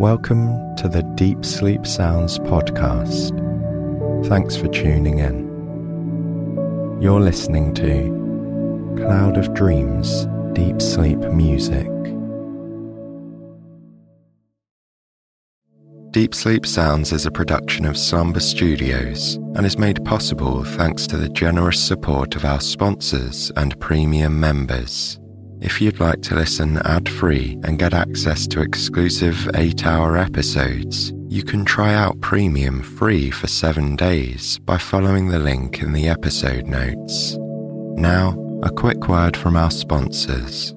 Welcome to the Deep Sleep Sounds podcast. Thanks for tuning in. You're listening to Cloud of Dreams Deep Sleep Music. Deep Sleep Sounds is a production of Slumber Studios and is made possible thanks to the generous support of our sponsors and premium members. If you'd like to listen ad free and get access to exclusive 8 hour episodes, you can try out Premium free for 7 days by following the link in the episode notes. Now, a quick word from our sponsors.